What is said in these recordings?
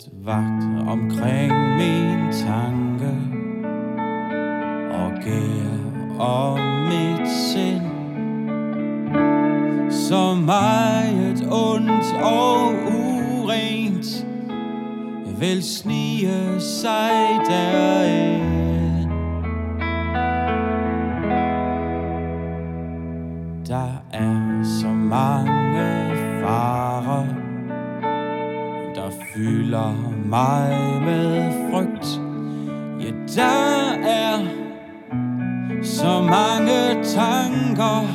Sæt vagt omkring min tanke Og gær om mit sind. Så meget ondt og urent Vil snige sig derind. Fylder mig med frygt. Ja, der er så mange tanker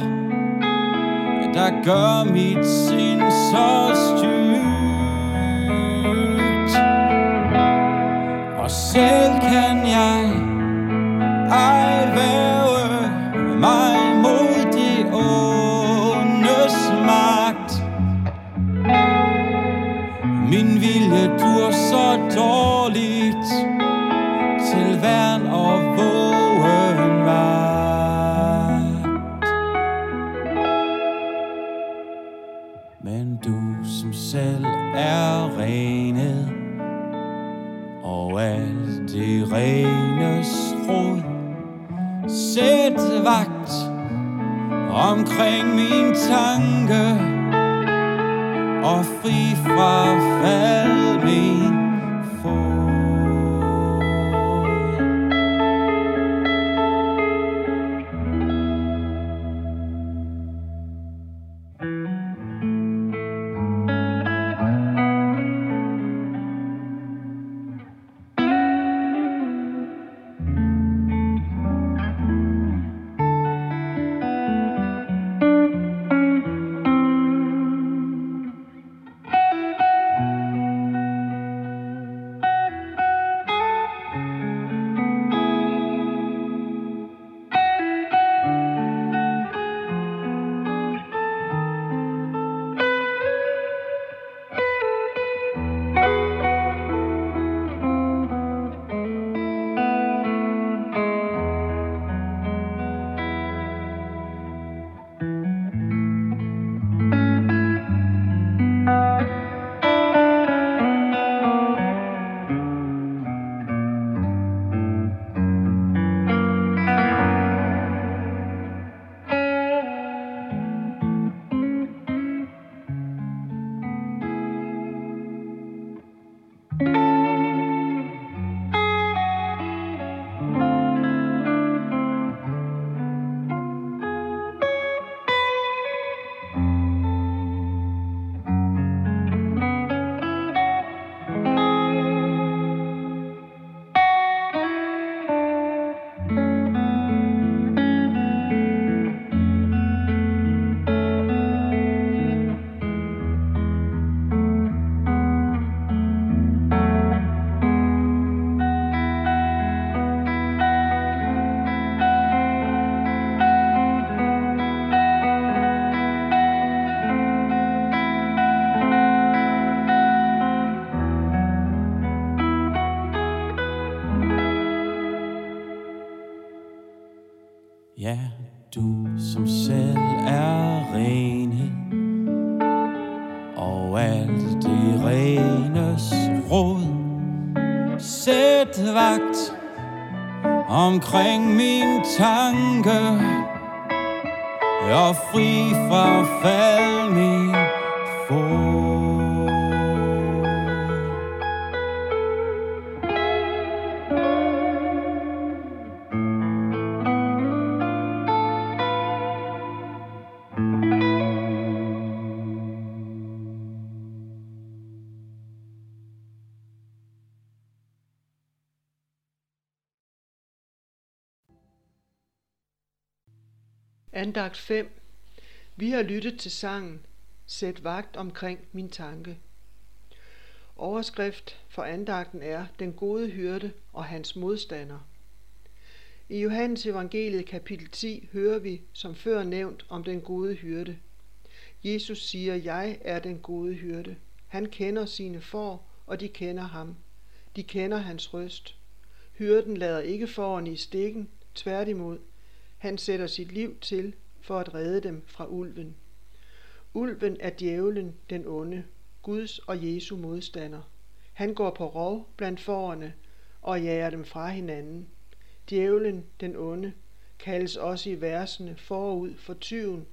Der gør mit sind så styrt Og selv kan jeg ej du som selv er renet Og alt det renes rod Sæt vagt omkring min tanke Og fri fra fald Ja, du som selv er renhed. Og alt det renes råd Sæt vagt omkring min tanke. Og fri fra fald min Andagt 5. Vi har lyttet til sangen Sæt vagt omkring min tanke. Overskrift for andagten er Den gode hyrde og hans modstander. I Johannes evangeliet kapitel 10 hører vi som før nævnt om den gode hyrde. Jesus siger, jeg er den gode hyrde. Han kender sine får, og de kender ham. De kender hans røst. Hyrden lader ikke fårene i stikken, tværtimod. Han sætter sit liv til for at redde dem fra ulven. Ulven er djævlen, den onde, Guds og Jesu modstander. Han går på rov blandt forerne og jager dem fra hinanden. Djævlen, den onde, kaldes også i versene forud for tyven,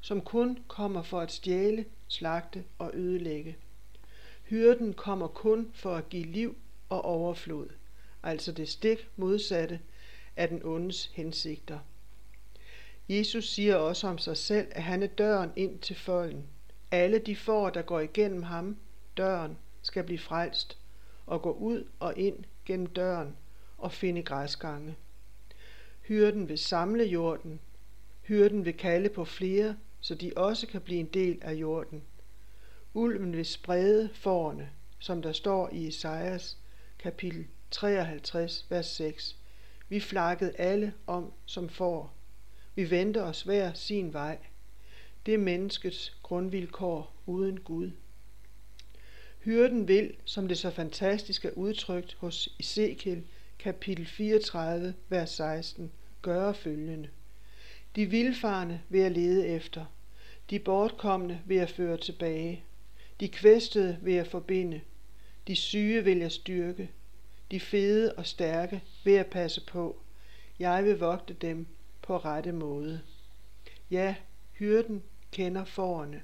som kun kommer for at stjæle, slagte og ødelægge. Hyrden kommer kun for at give liv og overflod, altså det stik modsatte af den ondes hensigter. Jesus siger også om sig selv, at han er døren ind til folden. Alle de får, der går igennem ham, døren, skal blive frelst og gå ud og ind gennem døren og finde græsgange. Hyrden vil samle jorden. Hyrden vil kalde på flere, så de også kan blive en del af jorden. Ulven vil sprede forerne, som der står i Esajas kapitel 53, vers 6. Vi flakkede alle om som får. Vi vendte os hver sin vej. Det er menneskets grundvilkår uden Gud. Hyrden vil, som det så fantastisk er udtrykt hos Ezekiel, kapitel 34, vers 16, gøre følgende. De vilfarne vil jeg lede efter, de bortkomne vil jeg føre tilbage, de kvæstede vil jeg forbinde, de syge vil jeg styrke, de fede og stærke vil jeg passe på, jeg vil vogte dem på rette måde. Ja, hyrden kender forerne,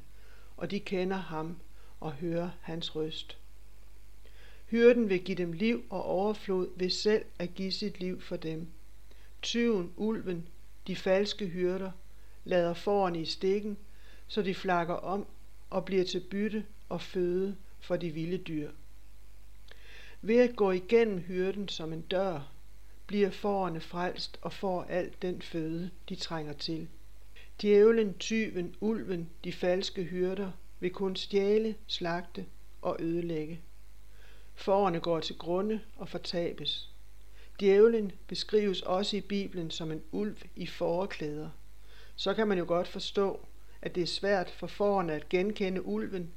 og de kender ham og hører hans røst. Hyrden vil give dem liv og overflod ved selv at give sit liv for dem. Tyven, ulven, de falske hyrder, lader forerne i stikken, så de flakker om og bliver til bytte og føde for de vilde dyr. Ved at gå igennem hyrden som en dør, bliver forerne frelst og får alt den føde, de trænger til. Djævlen, tyven, ulven, de falske hyrder vil kun stjæle, slagte og ødelægge. Forerne går til grunde og fortabes. Djævlen beskrives også i Bibelen som en ulv i forklæder. Så kan man jo godt forstå, at det er svært for forerne at genkende ulven,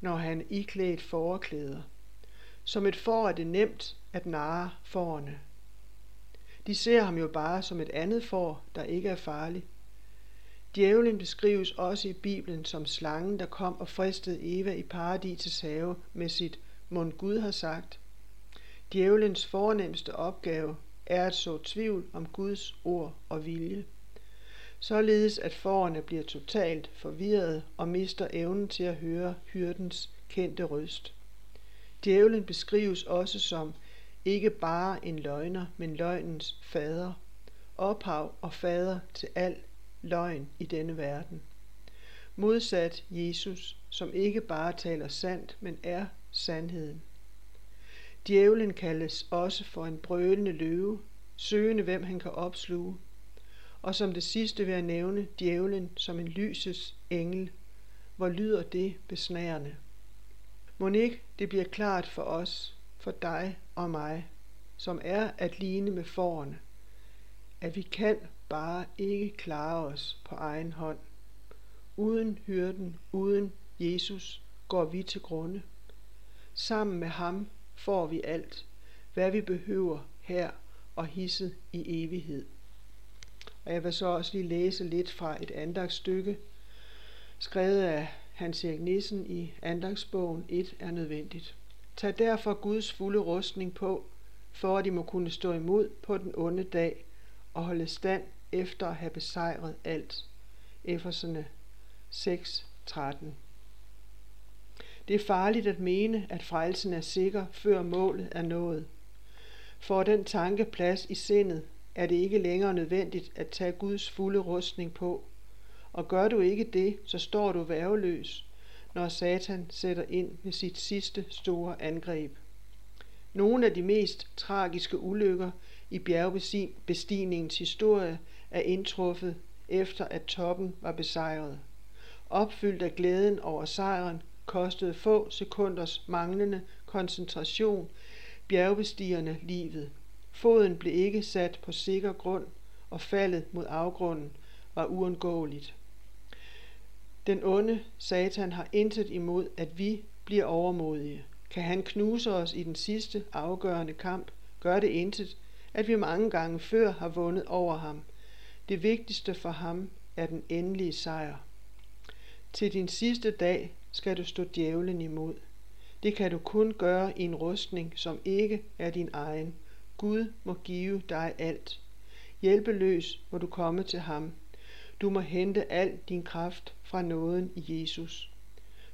når han er iklædt forklæder. Som et får er det nemt at narre forerne. De ser ham jo bare som et andet får, der ikke er farlig. Djævlen beskrives også i Bibelen som slangen, der kom og fristede Eva i paradisets have med sit mund Gud har sagt. Djævelens fornemmeste opgave er at så tvivl om Guds ord og vilje. Således at forerne bliver totalt forvirret og mister evnen til at høre hyrdens kendte røst. Djævlen beskrives også som ikke bare en løgner, men løgnens fader, ophav og fader til al løgn i denne verden. Modsat Jesus, som ikke bare taler sandt, men er sandheden. Djævlen kaldes også for en brølende løve, søgende hvem han kan opsluge. Og som det sidste vil jeg nævne djævlen som en lyses engel. Hvor lyder det besnærende. Monik, det bliver klart for os, for dig og mig, som er at ligne med forerne, at vi kan bare ikke klare os på egen hånd. Uden hyrden, uden Jesus, går vi til grunde. Sammen med ham får vi alt, hvad vi behøver her og hisset i evighed. Og jeg vil så også lige læse lidt fra et andagsstykke, skrevet af Hans Erik Nissen i andagsbogen 1 er nødvendigt. Tag derfor Guds fulde rustning på, for at I må kunne stå imod på den onde dag og holde stand efter at have besejret alt. Efeserne 6:13. Det er farligt at mene, at frelsen er sikker, før målet er nået. For den tanke plads i sindet, er det ikke længere nødvendigt at tage Guds fulde rustning på. Og gør du ikke det, så står du værveløs, når Satan sætter ind med sit sidste store angreb. Nogle af de mest tragiske ulykker i bjergbestigningens historie er indtruffet efter at toppen var besejret. Opfyldt af glæden over sejren kostede få sekunders manglende koncentration bjergbestigerne livet. Foden blev ikke sat på sikker grund, og faldet mod afgrunden var uundgåeligt. Den onde Satan har intet imod, at vi bliver overmodige. Kan han knuse os i den sidste afgørende kamp, gør det intet, at vi mange gange før har vundet over ham. Det vigtigste for ham er den endelige sejr. Til din sidste dag skal du stå djævlen imod. Det kan du kun gøre i en rustning, som ikke er din egen. Gud må give dig alt. Hjælpeløs må du komme til ham. Du må hente al din kraft fra nåden i Jesus.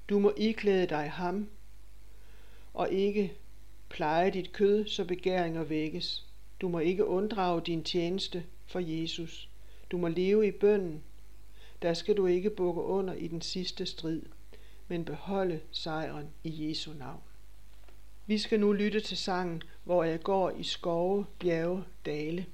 Du må iklæde dig ham, og ikke pleje dit kød, så begæringer vækkes. Du må ikke unddrage din tjeneste for Jesus. Du må leve i bønden. Der skal du ikke bukke under i den sidste strid, men beholde sejren i Jesu navn. Vi skal nu lytte til sangen, hvor jeg går i skove, bjerge, dale.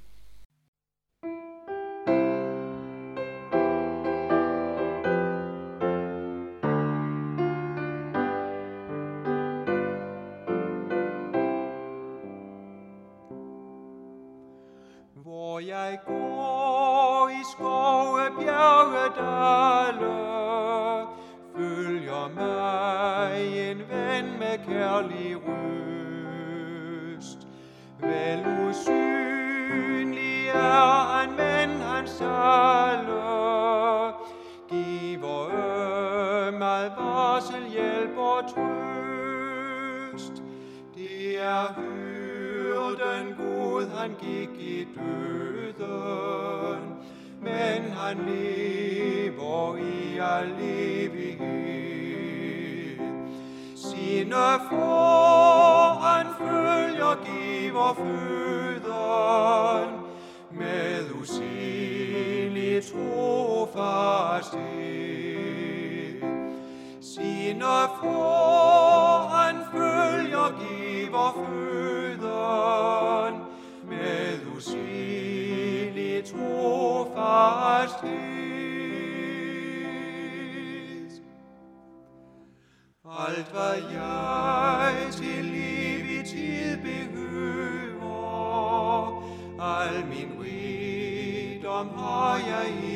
Men alle. Giv vor ømad, varsel, hjælp og trøst. Det er hyrden Gud, han gik i døden, men han lever i al evighed. Sine får han følger, giver følger, sted. Sine får han følger, giver føden, med usigelig trofasthed. Alt hvad jeg til liv i tid behøver, al min rigdom har jeg i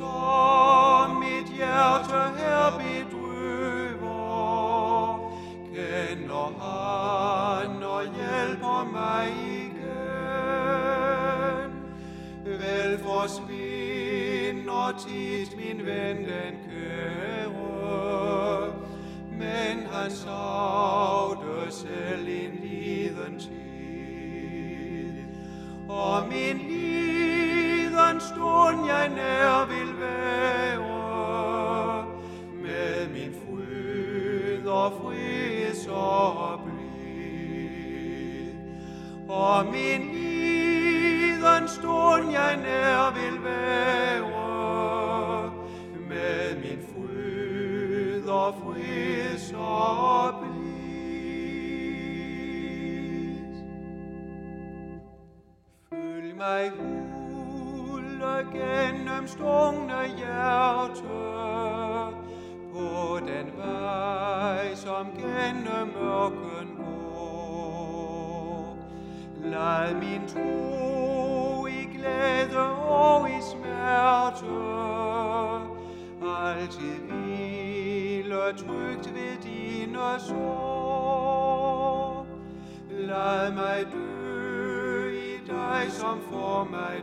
som mit hjerte her bedrøver, kender han og hjælper mig igen. Vel forsvinder tit min ven den kære, men han savde gennemstungne hjerte, på den vej, som gennem mørken går. Lad min tro i glæde og i smerte, altid hvile trygt ved dine sår. Lad mig dø i dig, som for mig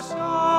Frelst